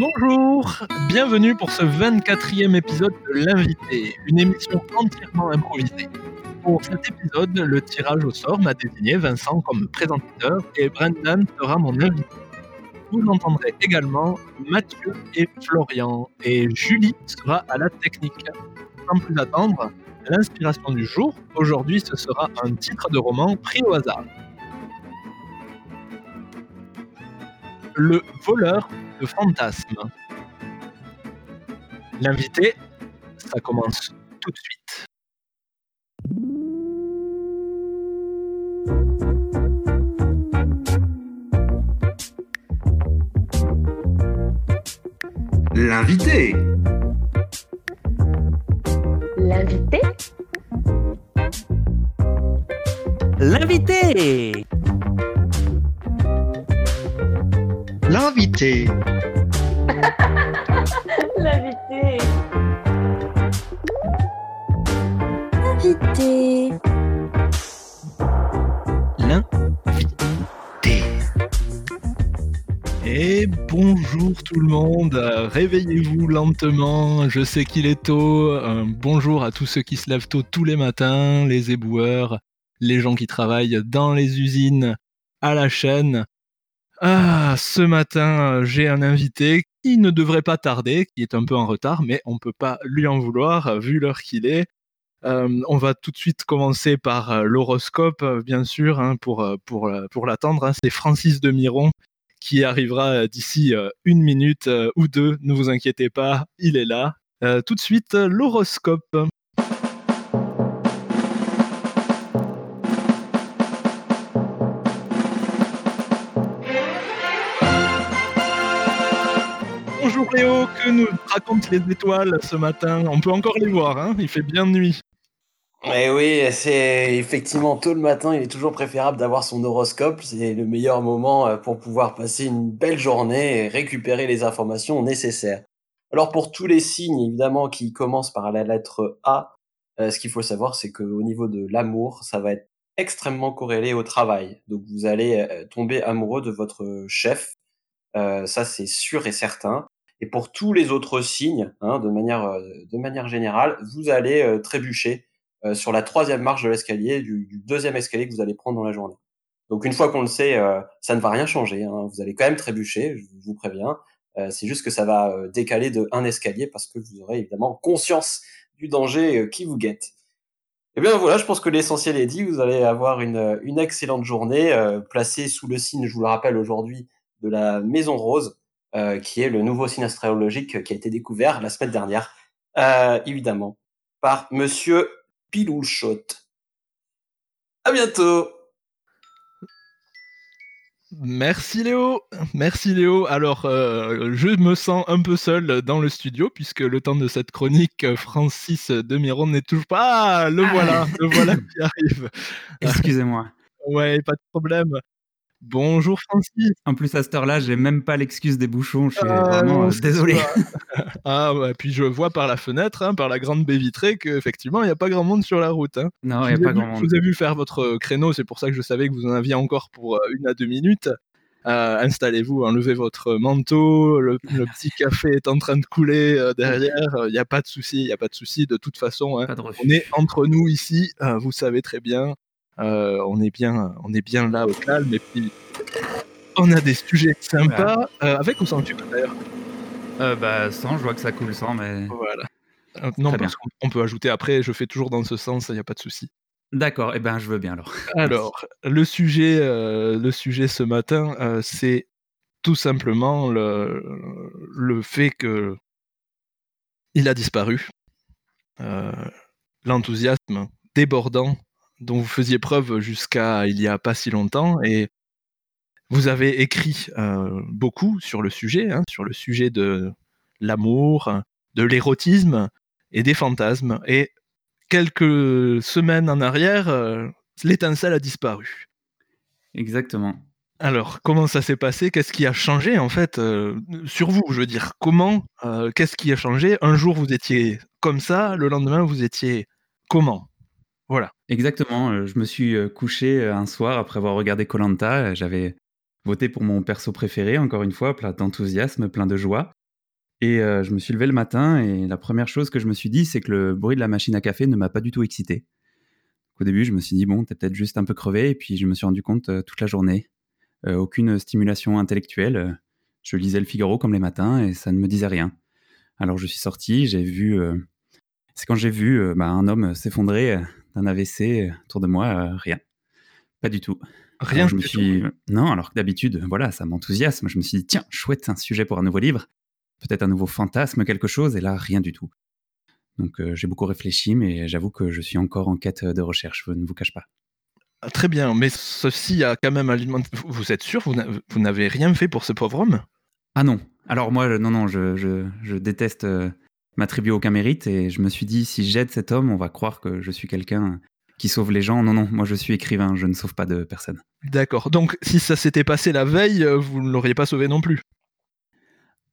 Bonjour, bienvenue pour ce 24e épisode de L'invité, une émission entièrement improvisée. Pour cet épisode, le tirage au sort m'a désigné Vincent comme présentateur et Brendan sera mon invité. Vous entendrez également Mathieu et Florian et Julie sera à la technique. Sans plus attendre, l'inspiration du jour, aujourd'hui ce sera un titre de roman pris au hasard. Le voleur de fantasmes. L'invité, ça commence tout de suite. L'invité. L'invité L'invité L'invité. L'invité Invité. L'invité. Et bonjour tout le monde, réveillez-vous lentement, je sais qu'il est tôt. Euh, bonjour à tous ceux qui se lèvent tôt tous les matins, les éboueurs, les gens qui travaillent dans les usines, à la chaîne. Ah, ce matin, j'ai un invité qui ne devrait pas tarder, qui est un peu en retard, mais on peut pas lui en vouloir vu l'heure qu'il est. Euh, on va tout de suite commencer par euh, l'horoscope, bien sûr, hein, pour, euh, pour, pour l'attendre. hein. C'est Francis de Miron qui arrivera d'ici une minute ou deux. Ne vous inquiétez pas, il est là. Tout de suite, l'horoscope. Bonjour Léo, que nous racontent les étoiles ce matin? On peut encore les voir, hein? Il fait bien nuit. Oui, c'est effectivement tôt le matin, il est toujours préférable d'avoir son horoscope. C'est le meilleur moment euh, pour pouvoir passer une belle journée et récupérer les informations nécessaires. Alors pour tous les signes, évidemment, qui commencent par la lettre A, euh, ce qu'il faut savoir, c'est qu'au niveau de l'amour, ça va être extrêmement corrélé au travail. Donc vous allez euh, tomber amoureux de votre chef, ça c'est sûr et certain. Et pour tous les autres signes, hein, de manière euh, de manière générale, vous allez euh, trébucher euh, sur la troisième marche de l'escalier du, du deuxième escalier que vous allez prendre dans la journée. Donc une fois qu'on le sait, euh, ça ne va rien changer. hein. Vous allez quand même trébucher, je vous préviens. Euh, c'est juste que ça va euh, décaler de un escalier parce que vous aurez évidemment conscience du danger euh, qui vous guette. Eh bien voilà, je pense que l'essentiel est dit. Vous allez avoir une, une excellente journée euh, placée sous le signe, je vous le rappelle aujourd'hui, de la Maison Rose, euh, qui est le nouveau signe astrologique qui a été découvert la semaine dernière, euh, évidemment, par Monsieur Pilouchot. À bientôt. Merci Léo, merci Léo. Alors, euh, je me sens un peu seul dans le studio puisque le temps de cette chronique, Francis de Miron n'est toujours pas. Ah, le voilà, le voilà qui arrive. Excusez-moi. Ouais, pas de problème. Bonjour Francis. En plus, à cette heure-là, j'ai même pas l'excuse des bouchons. Je suis Ah, vraiment non, euh, désolé. Ah ouais, puis je vois par la fenêtre, hein, par la grande baie vitrée, qu'effectivement, il n'y a pas grand monde sur la route. hein. Non, Je il n'y a pas vu- grand Je monde. vous ai vu faire votre créneau, c'est pour ça que je savais que vous en aviez encore pour euh, une à deux minutes. Euh, Installez-vous, enlevez votre manteau, le, le petit café est en train de couler euh, derrière, il n'y a pas de souci, il n'y a pas de souci de toute façon. hein. De. On est entre nous ici, vous savez très bien, on, est bien on est bien là au calme, et puis on a des sujets sympas, euh, avec ou sans sucre d'ailleurs. Euh, bah, sans, je vois que ça coule sans, mais. Voilà. Euh, non, Très parce qu'on on peut ajouter après, je fais toujours dans ce sens, il n'y a pas de souci. D'accord, eh ben, je veux bien alors. Alors, le sujet, euh, le sujet ce matin, euh, c'est tout simplement le, le fait que il a disparu. Euh, L'enthousiasme débordant dont vous faisiez preuve jusqu'à il y a pas si longtemps et vous avez écrit euh, beaucoup sur le sujet, hein, sur le sujet de l'amour, de l'érotisme et des fantasmes. Et quelques semaines en arrière, euh, l'étincelle a disparu. Exactement. Alors, comment ça s'est passé? Qu'est-ce qui a changé en fait euh, sur vous Je veux dire, comment Qu'est-ce qui a changé? Un jour vous étiez comme ça, le lendemain vous étiez comment? Voilà. Exactement. euh, Je me suis euh, couché euh, un soir après avoir regardé Colanta. J'avais voté pour mon perso préféré, encore une fois, plein d'enthousiasme, plein de joie. Et je me suis levé le matin et la première chose que je me suis dit, c'est que le bruit de la machine à café ne m'a pas du tout excité. Au début, je me suis dit, bon, t'es peut-être juste un peu crevé. Et puis, je me suis rendu compte toute la journée, aucune stimulation intellectuelle. Je lisais le Figaro comme les matins et ça ne me disait rien. Alors, je suis sorti, j'ai vu. c'est quand j'ai vu bah, un homme s'effondrer d'un AVC autour de moi, euh, rien. Pas du tout. Rien Alors, je me suis. Non, alors que d'habitude, voilà, ça m'enthousiasme. Je me suis dit, tiens, chouette, un sujet pour un nouveau livre. Peut-être un nouveau fantasme, quelque chose. Et là, rien du tout. Donc, euh, j'ai beaucoup réfléchi, mais j'avoue que je suis encore en quête de recherche. Je ne vous cache pas. Ah, Très bien, mais ceci a quand même alimenté. Vous vous êtes sûr, vous n'avez rien fait pour ce pauvre homme? Ah non. Alors, moi, non, non, je, je, je déteste euh, m'attribuer aucun mérite. Et je me suis dit, si j'aide cet homme, on va croire que je suis quelqu'un qui sauve les gens. Non, non, moi, je suis écrivain. Je ne sauve pas de personne. D'accord, donc si ça s'était passé la veille, euh, vous ne l'auriez pas sauvé non plus.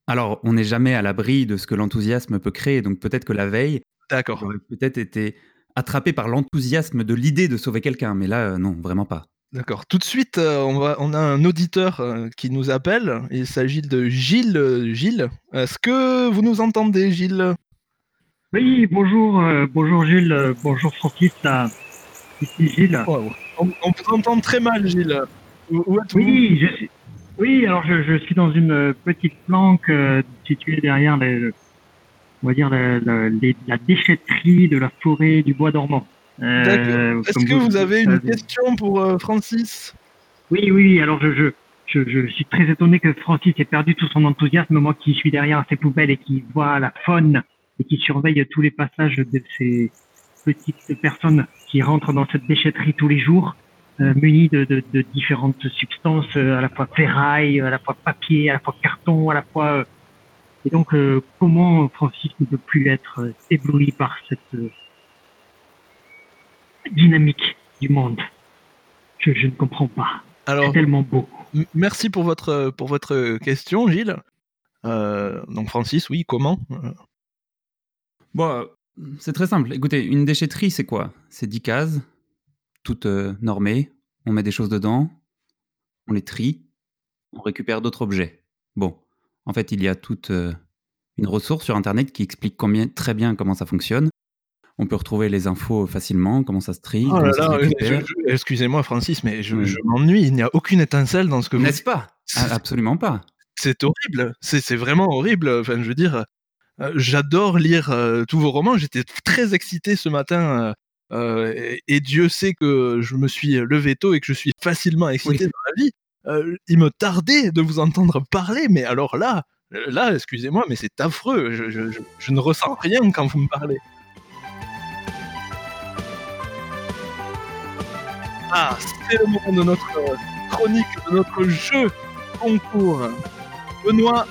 Alors, on n'est jamais à l'abri de ce que l'enthousiasme peut créer. Donc, peut-être que la veille, D'accord. j'aurais peut-être été attrapé par l'enthousiasme de l'idée de sauver quelqu'un. Mais là, euh, non, vraiment pas. D'accord. Tout de suite, euh, on, va, on a un auditeur euh, qui nous appelle. Il s'agit de Gilles. euh, Gilles, est-ce que vous nous entendez, Gilles? Oui, bonjour, bonjour Gilles, bonjour Francis, ici Gilles. On, on vous entend très mal, Gilles. Où, Oui, je suis, oui, alors je, je suis dans une petite planque située derrière les, on va dire la, la, les- la déchetterie de la forêt du bois dormant. Euh, D'accord. Est-ce que vous avez une savez. question pour euh, Francis? Oui, oui, oui, alors je, je, je, je suis très étonné que Francis ait perdu tout son enthousiasme, moi qui suis derrière ces poubelles et qui vois la faune et qui surveille tous les passages de ces petites personnes qui rentrent dans cette déchetterie tous les jours, euh, munies de, de, de différentes substances, à la fois ferraille, à la fois papier, à la fois carton, à la fois... euh, Et donc, euh, comment Francis ne peut plus être ébloui par cette euh, dynamique du monde je, je ne comprends pas. Alors, C'est tellement beau. merci pour votre, pour votre question, Gilles. Euh, donc, Francis, oui, comment Euh, Bon, euh, c'est très simple. Écoutez, une déchetterie, c'est quoi? C'est 10 cases, toutes euh, normées. On met des choses dedans, on les trie, on récupère d'autres objets. Bon, en fait, il y a toute euh, une ressource sur Internet qui explique combien, très bien comment ça fonctionne. On peut retrouver les infos facilement, comment ça se trie, Oh je- excusez-moi, Francis, mais je, Oui. je m'ennuie. Il n'y a aucune étincelle dans ce que vous N'est-ce pas Absolument pas. C'est horrible. C'est vraiment horrible. Enfin, je veux dire, euh, j'adore lire euh, tous vos romans. J'étais très excité ce matin. euh, euh, et, et Dieu sait que je me suis levé tôt et que je suis facilement excité Oui. dans la vie. Euh, il me tardait de vous entendre parler, mais alors là, là, excusez-moi, mais c'est affreux. Je, je- je- je ne ressens rien quand vous me parlez. Ah, c'est le moment de notre chronique, de notre jeu concours. Benoît,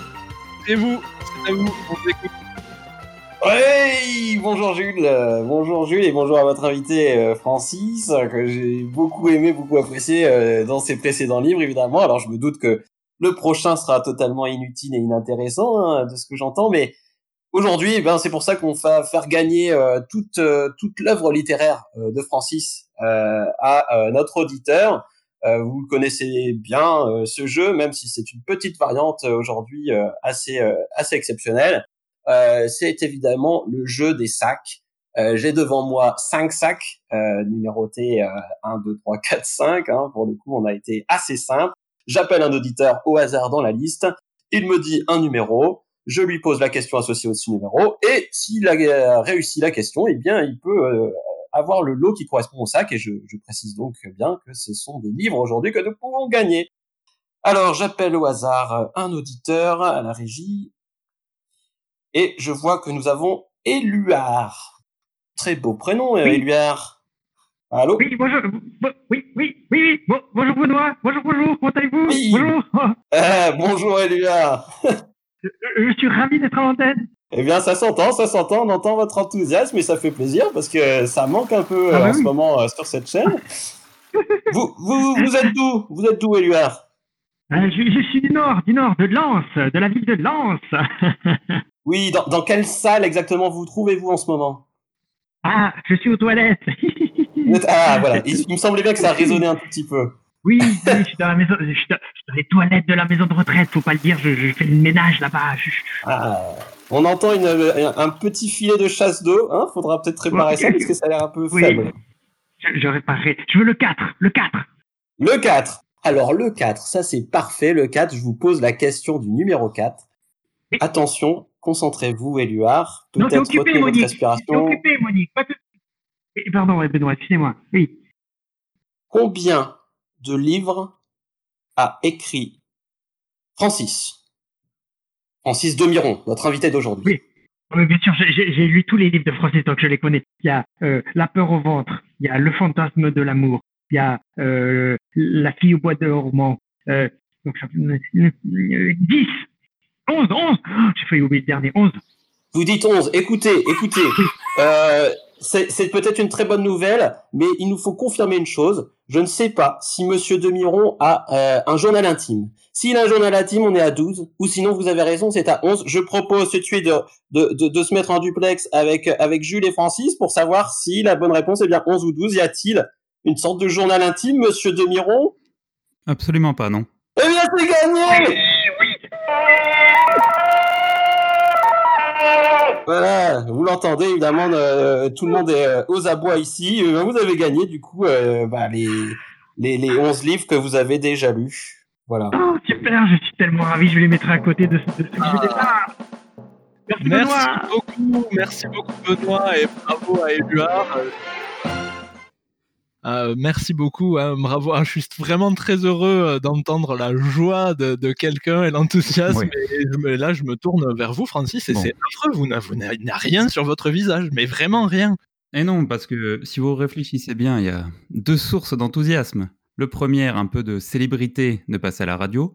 c'est vous, c'est à vous, on vous écoute. Ouais, bonjour Jules, euh, bonjour Jules et bonjour à votre invité euh, Francis, euh, que j'ai beaucoup aimé, beaucoup apprécié dans ses précédents livres évidemment. Alors je me doute que le prochain sera totalement inutile et inintéressant hein, de ce que j'entends, mais aujourd'hui, eh ben c'est pour ça qu'on va faire gagner euh, toute euh, toute l'œuvre littéraire euh, de Francis à euh, notre auditeur. Euh, vous connaissez bien euh, ce jeu, même si c'est une petite variante euh, aujourd'hui euh, assez euh, assez exceptionnelle. Euh, c'est évidemment le jeu des sacs. Euh, J'ai devant moi cinq sacs euh, numérotés euh, 1, 2, 3, 4, 5. Hein, pour le coup, on a été assez simple. J'appelle un auditeur au hasard dans la liste. Il me dit un numéro. Je lui pose la question associée au numéro. Et s'il a euh, réussi la question, eh bien, il peut euh, avoir le lot qui correspond au sac. Et je, je précise donc bien que ce sont des livres aujourd'hui que nous pouvons gagner. Alors, j'appelle au hasard un auditeur à la régie et je vois que nous avons Éluard. Très beau prénom, euh, Oui. Éluard. Allô? Oui, bonjour. bo- Oui, oui, oui, oui. Bon, bonjour Benoît. Bonjour, bonjour. Comment allez-vous? Oui. Bonjour. Ah, Bonjour Éluard. Je, je suis ravi d'être en antenne. Eh bien, ça s'entend, ça s'entend, on entend votre enthousiasme et ça fait plaisir parce que ça manque un peu Ah euh, bah en ce oui. moment euh, sur cette chaîne. vous, vous, vous êtes d'où? Vous êtes d'où, Éluard? Euh, je, je suis du nord, du nord, de Lens, de la ville de Lens. Oui, dans, dans quelle salle exactement vous trouvez-vous en ce moment? Ah, je suis aux toilettes. Ah, voilà, il, il me semblait bien que ça résonnait un tout petit peu. Oui, oui, je suis dans la maison, je suis dans, je suis dans les toilettes de la maison de retraite. Faut pas le dire, je, je fais le ménage là-bas. Je- Ah, on entend une- un, petit filet de chasse d'eau. Hein Faudra peut-être réparer ça parce que ça a l'air un peu Oui. faible. je, je réparerai. Je veux le 4, le 4. Le 4. Alors, le 4, ça c'est parfait. Le 4, je vous pose la question du numéro 4. Oui. Attention, concentrez-vous, Éluard. Peut-être retenez votre respiration. occupé, Monique. Pas de... Eh, Pardon, Benoît, excusez-moi. Oui. Combien de livres a écrit Francis Francis Demiron, notre invité d'aujourd'hui. Oui. Oui, bien sûr, j'ai- lu tous les livres de Francis, donc je les connais. Il y a euh, La peur au ventre, il y a Le fantasme de l'amour, il y a euh, La fille au bois de roman. Euh, donc ça fait euh, 10, 11, 11. Oh, J'ai failli oublier le dernier, 11. Vous dites 11. Écoutez, écoutez. Euh, c'est peut-être une très bonne nouvelle, mais il nous faut confirmer une chose. Je ne sais pas si Monsieur Demiron a euh, un journal intime. S'il a un journal intime, on est à 12. Ou sinon, vous avez raison, c'est à 11. Je propose tout de suite de, de, de, de se mettre en duplex avec, avec Jules et Francis pour savoir si la bonne réponse est bien 11 ou 12. Y a-t-il une sorte de journal intime, Monsieur Demiron Absolument pas, non. Eh bien, c'est gagné Voilà, vous l'entendez évidemment, euh, tout le monde est euh, aux abois ici. Euh, vous avez gagné du coup euh, bah, les, les, les 11 livres que vous avez déjà lus. Voilà. Oh, super, je suis tellement ravi, je les mettrai à côté de ce de ce que je départ. Merci, Merci Benoît. beaucoup, merci beaucoup Benoît et bravo à Éluard. Euh, merci beaucoup, hein, bravo. Ah, je suis vraiment très heureux euh, d'entendre la joie de, de quelqu'un et l'enthousiasme. Oui. Et je me- là, je me tourne vers vous, Francis, et Bon. c'est affreux. Vous n'avez vous n'avez- il n'y a rien sur votre visage, mais vraiment rien. Et non, parce que si vous réfléchissez bien, il y a deux sources d'enthousiasme. Le premier, un peu de célébrité de passer à la radio.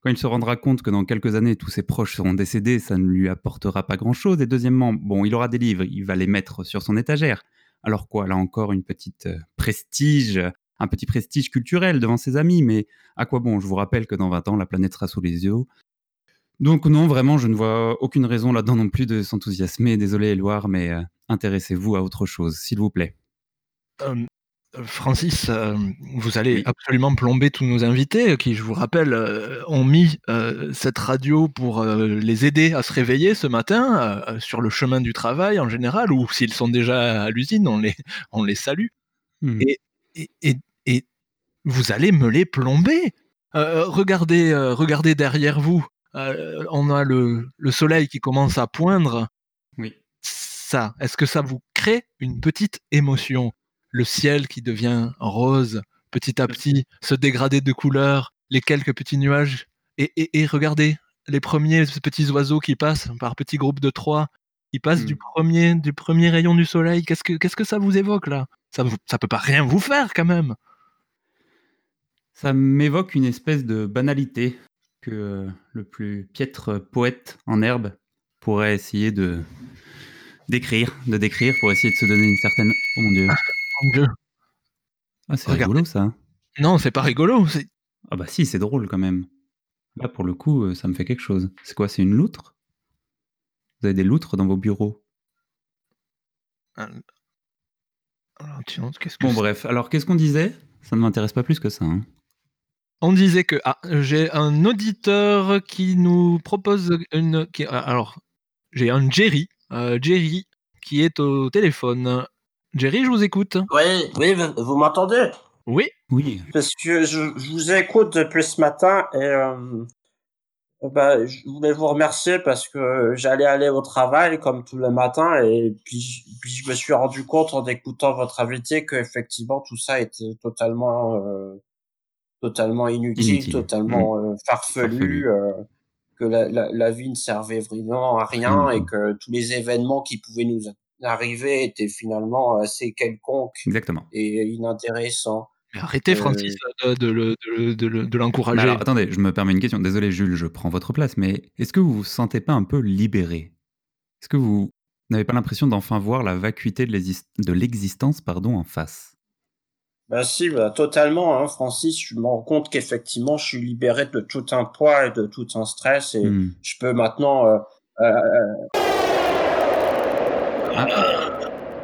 Quand il se rendra compte que dans quelques années, tous ses proches seront décédés, ça ne lui apportera pas grand-chose. Et deuxièmement, bon, il aura des livres, il va les mettre sur son étagère. Alors quoi, là encore, une petite euh, prestige, un petit prestige culturel devant ses amis, mais à quoi bon? Je vous rappelle que dans 20 ans, la planète sera sous les yeux. Donc non, vraiment, je ne vois aucune raison là-dedans non plus de s'enthousiasmer. Désolé, Éloire, mais euh, intéressez-vous à autre chose, s'il vous plaît. Francis, euh, vous allez Oui. absolument plomber tous nos invités qui, je vous rappelle, euh, ont mis euh, cette radio pour les aider à se réveiller ce matin sur le chemin du travail en général, ou s'ils sont déjà à l'usine, on les, on les salue. Hmm. Et, et, et, et vous allez me les plomber. Regardez, regardez derrière vous. On a le, le soleil qui commence à poindre. Oui. Ça, est-ce que ça vous crée une petite émotion? Le ciel qui devient rose petit à petit, se dégrader de couleurs, les quelques petits nuages. Et, et, et regardez, les premiers petits oiseaux qui passent par petits groupes de trois, qui passent Hmm. du, premier, du premier rayon du soleil. Qu'est-ce que, qu'est-ce que ça vous évoque là? Ça, ça peut pas rien vous faire quand même. Ça m'évoque une espèce de banalité que le plus piètre poète en herbe pourrait essayer de d'écrire, de décrire pour essayer de se donner une certaine. Oh mon dieu. Ah, c'est Regardez. rigolo ça. Non, c'est pas rigolo. c'est- Ah bah si, c'est drôle quand même. Là pour le coup, euh, ça me fait quelque chose. C'est quoi C'est une loutre? Vous avez des loutres dans vos bureaux? Alors, tiens, qu'est-ce que Bon c'est? bref, alors qu'est-ce qu'on disait? Ça ne m'intéresse pas plus que ça. hein. On disait que ah, j'ai un auditeur qui nous propose une. qui- ah, alors, j'ai un Jerry, euh, Jerry qui est au téléphone. Jerry, je vous écoute. Oui, oui, vous, vous m'entendez? Oui. Oui. Parce que je, je vous écoute depuis ce matin et euh, bah, je voulais vous remercier parce que j'allais aller au travail comme tous les matins et puis, je- puis je me suis rendu compte en écoutant votre invité que effectivement tout ça était totalement euh, totalement inutile, Inutile. totalement euh, farfelu, Farfelu. euh, que la, la, la vie ne servait vraiment à rien du et que tous les événements qui pouvaient nous arriver étaient finalement assez Exactement. et inintéressants. Mais arrêtez, Euh, Francis, de, de le- de le- de le- de l'encourager. Alors, attendez, je me permets une question. Désolé, Jules, je prends votre place, mais est-ce que vous vous sentez pas un peu libéré? Est-ce que vous n'avez pas l'impression d'enfin voir la vacuité de l'exis- de l'existence pardon, en face? Bah si, bah, totalement, hein, Francis. Je me rends compte qu'effectivement, je suis libéré de tout un poids et de tout un stress et Hmm. je peux maintenant. euh, euh,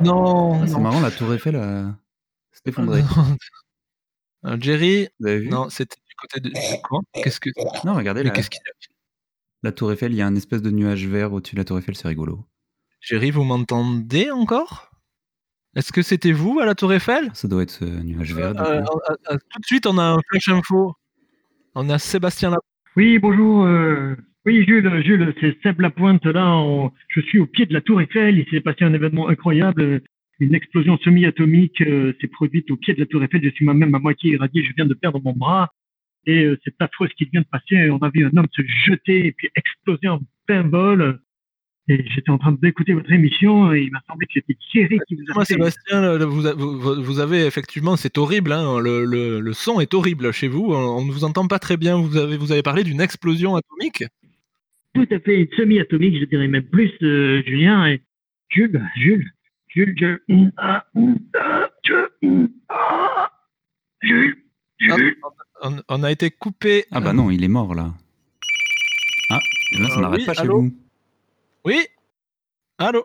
non, Ah, c'est non. marrant, la tour Eiffel a... s'est effondrée. Non. Euh, Jerry, Vous avez vu? non, c'était du côté de. Quoi? Qu'est-ce que. Non, regardez, la, qu'est-ce qu'il y a? la tour Eiffel, il y a un espèce de nuage vert au-dessus de la tour Eiffel, c'est rigolo. Jerry, vous m'entendez encore? Est-ce que c'était vous à la Tour Eiffel? Ça doit être ce nuage vert. Euh, euh, euh, Tout de suite, on a un flash info. On a Sébastien Laporte. Oui, bonjour. Oui, Jules, Jules, c'est Seb Lapointe. Là, on- je suis au pied de la Tour Eiffel. Il s'est passé un événement incroyable. Une explosion semi-atomique euh, s'est produite au pied de la Tour Eiffel. Je suis moi-même à moitié irradié. Je viens de perdre mon bras. Et euh, c'est affreux ce qui vient de passer. On a vu un homme se jeter et puis exploser en plein vol. Et j'étais en train d'écouter votre émission et il m'a semblé que c'était Thierry qui vous Moi, a fait. Sébastien, vous, vous- vous avez effectivement, c'est horrible. hein, le, le- le son est horrible chez vous. On on ne vous entend pas très bien. Vous avez, vous avez parlé d'une explosion atomique. Tout à fait semi-atomique, je dirais même plus, euh, Julien. Et Jules, Jules, Jules, je... je- ah, Jules, Ah, Jules. on, on a été coupé. Ah bah non, il est mort là. Ah, ben, ça Euh, n'arrête oui, pas chez allô vous. Oui Allô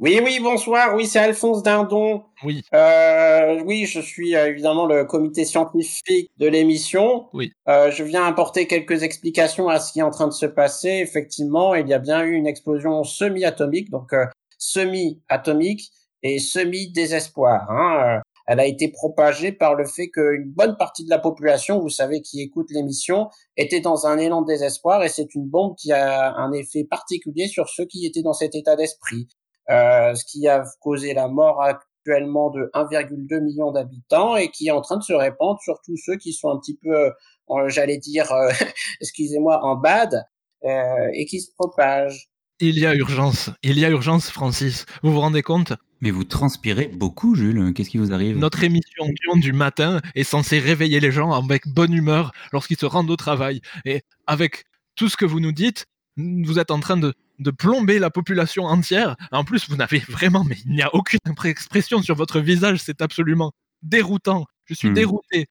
Oui, oui, bonsoir. Oui, c'est Alphonse Dindon. Oui. Euh, oui, je suis euh, évidemment le comité scientifique de l'émission. Oui. Euh, je viens apporter quelques explications à ce qui est en train de se passer. Effectivement, il y a bien eu une explosion semi-atomique, donc euh, semi-atomique et semi-désespoir. Hein. Euh, Elle a été propagée par le fait qu'une bonne partie de la population, vous savez, qui écoute l'émission, était dans un élan de désespoir et c'est une bombe qui a un effet particulier sur ceux qui étaient dans cet état d'esprit. Euh, ce qui a causé la mort actuellement de 1,2 million d'habitants et qui est en train de se répandre sur tous ceux qui sont un petit peu, euh, j'allais dire, euh, excusez-moi, en bad euh, et qui se propagent. Il y a urgence. Il y a urgence, Francis. Vous vous rendez compte? Mais vous transpirez beaucoup, Jules. Qu'est-ce qui vous arrive? Notre émission du matin est censée réveiller les gens avec bonne humeur lorsqu'ils se rendent au travail. Et avec tout ce que vous nous dites, vous êtes en train de, de plomber la population entière. En plus, vous n'avez vraiment, mais il n'y a aucune expression sur votre visage. C'est absolument déroutant. Je suis Hmm. dérouté.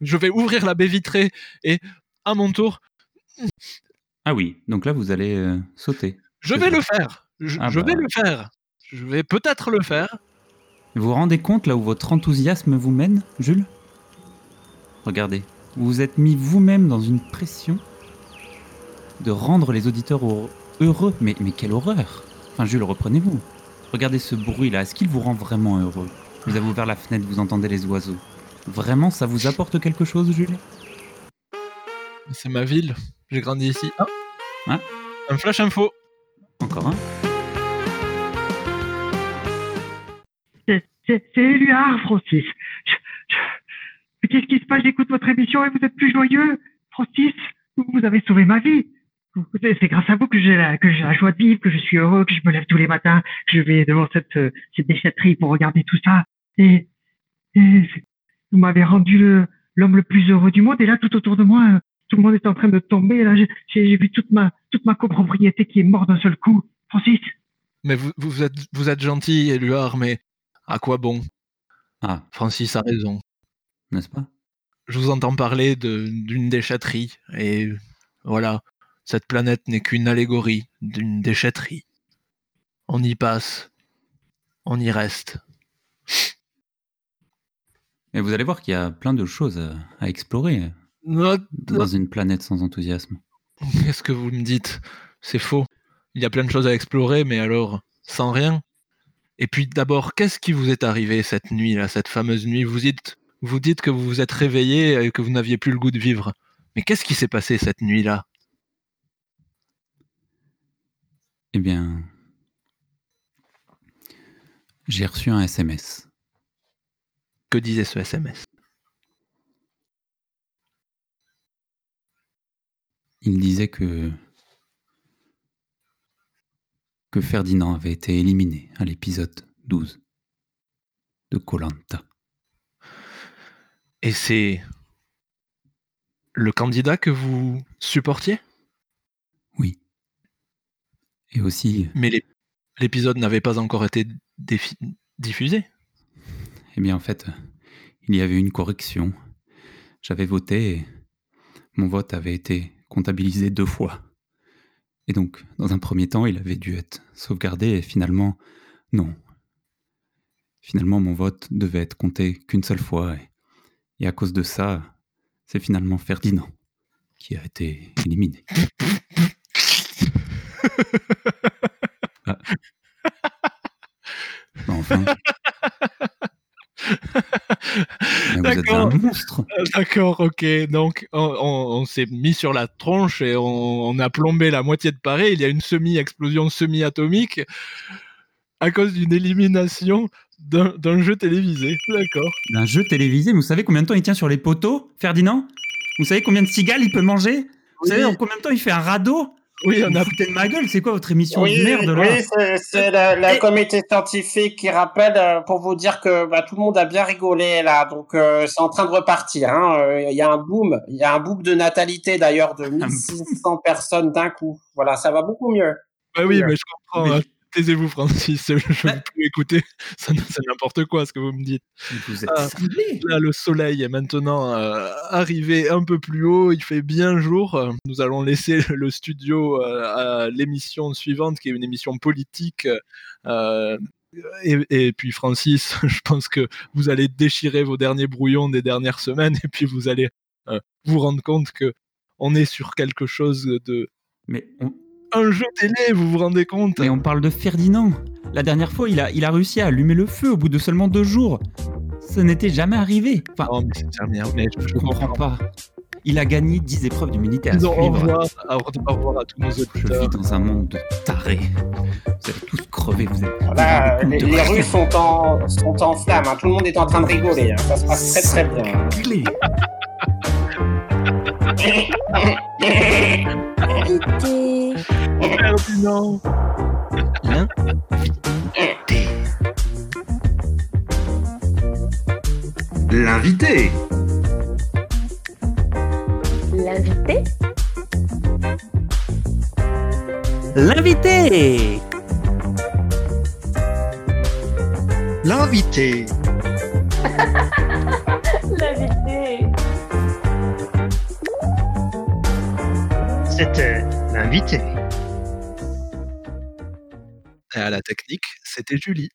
Je vais ouvrir la baie vitrée et, à mon tour, Ah oui, donc là vous allez euh, sauter. je vais le faire. Je, Ah je bah. vais le faire. Je vais peut-être le faire. Vous vous rendez compte là où votre enthousiasme vous mène, Jules? Regardez, vous vous êtes mis vous-même dans une pression de rendre les auditeurs au- heureux. Mais, mais quelle horreur Enfin, Jules, reprenez-vous. Regardez ce bruit là, est-ce qu'il vous rend vraiment heureux? Vous avez ouvert la fenêtre, vous entendez les oiseaux. Vraiment, ça vous apporte quelque chose, Jules? C'est ma ville. J'ai grandi ici. Ah. Hein? Un flash info. Encore un? C'est c'est- c'est Éluard, Francis. Je- je- Mais Qu'est-ce qui se passe? J'écoute votre émission et vous êtes plus joyeux. Francis, vous avez sauvé ma vie. C'est grâce à vous que j'ai la, que j'ai la joie de vivre, que je suis heureux, que je me lève tous les matins, que je vais devant cette, euh, cette déchetterie pour regarder tout ça. Et, vous m'avez rendu l'homme le plus heureux du monde. Et là, tout autour de moi, tout le monde est en train de tomber. Et là, j'ai vu toute ma, toute ma copropriété qui est morte d'un seul coup. Francis, Mais vous, vous, êtes, vous êtes gentil, Éluard, mais à quoi bon? Ah, Francis a raison. n'est-ce pas? Je vous entends parler d'une déchetterie. Et voilà, cette planète n'est qu'une allégorie d'une déchetterie. On y passe. On y reste. Et vous allez voir qu'il y a plein de choses à, explorer Not- dans une planète sans enthousiasme. Qu'est-ce que vous me dites? C'est faux. Il y a plein de choses à explorer, mais alors, sans rien? Et puis d'abord, qu'est-ce qui vous est arrivé cette nuit, là, cette fameuse nuit? Vous dites, vous dites que vous vous êtes réveillé et que vous n'aviez plus le goût de vivre. Mais qu'est-ce qui s'est passé cette nuit-là? Eh bien, j'ai reçu un SMS. Que disait ce SMS Il disait que que Ferdinand avait été éliminé à l'épisode 12 de Colanta. Et c'est le candidat que vous supportiez? Oui. Et aussi, Mais l'ép- l'épisode n'avait pas encore été diffusé. eh bien en fait, il y avait une correction. J'avais voté et mon vote avait été comptabilisé deux fois. Et donc, dans un premier temps, il avait dû être sauvegardé et finalement, non. Finalement, mon vote devait être compté qu'une seule fois et, Et à cause de ça, c'est finalement Ferdinand qui a été éliminé. Ah. Enfin. Mais vous êtes D'accord. un monstre. Euh, D'accord, ok. Donc, on, on- on s'est mis sur la tronche et on, on a plombé la moitié de Paris. Il y a une semi-explosion semi-atomique à cause d'une élimination d'un jeu télévisé. D'accord. D'un jeu télévisé, vous savez combien de temps il tient sur les poteaux, Ferdinand? Vous savez combien de cigales il peut manger? Vous savez en combien de temps il fait un radeau? Oui, on a. foutez de ma gueule, c'est quoi votre émission Oui, de merde là oui, c'est- c'est la, la comité scientifique qui rappelle euh, pour vous dire que bah, tout le monde a bien rigolé là, donc euh, c'est en train de repartir. hein. Euh, Il y a un boom, il y a un boom de natalité d'ailleurs de 1600 personnes d'un coup. Voilà, ça va beaucoup mieux. Bah oui, Oui. mais je comprends. Mais- hein. Taisez-vous, Francis. Je ne Bah- veux plus écouter. C'est n'importe quoi ce que vous me dites. Vous êtes Ah. Là, le soleil est maintenant euh, arrivé un peu plus haut, il fait bien jour. Nous allons laisser le studio euh, à l'émission suivante, qui est une émission politique. euh, et, et puis Francis, je pense que vous allez déchirer vos derniers brouillons des dernières semaines, et puis vous allez vous rendre compte que on est sur quelque chose de Mais on, un jeu télé. Vous vous rendez compte mais on parle de Ferdinand. La dernière fois, il a, il a réussi à allumer le feu au bout de seulement deux jours. Ça n'était jamais arrivé. Enfin, Non, mais c'est terminé. Mais je, je comprends pas. Il a gagné 10 épreuves d'immunité à Disons au suivre. revoir, au revoir à tous nos Je vis auditeurs. dans un monde de tarés. Vous allez tous crever, vous êtes. Voilà, les, les rues sont en, sont en flammes, hein. tout le monde est en train de rigoler, hein. ça se passe très très bien. Ferdinand. L'invité. L'invité. L'invité L'invité L'invité. C'était l'invité. Et à la technique, c'était Julie.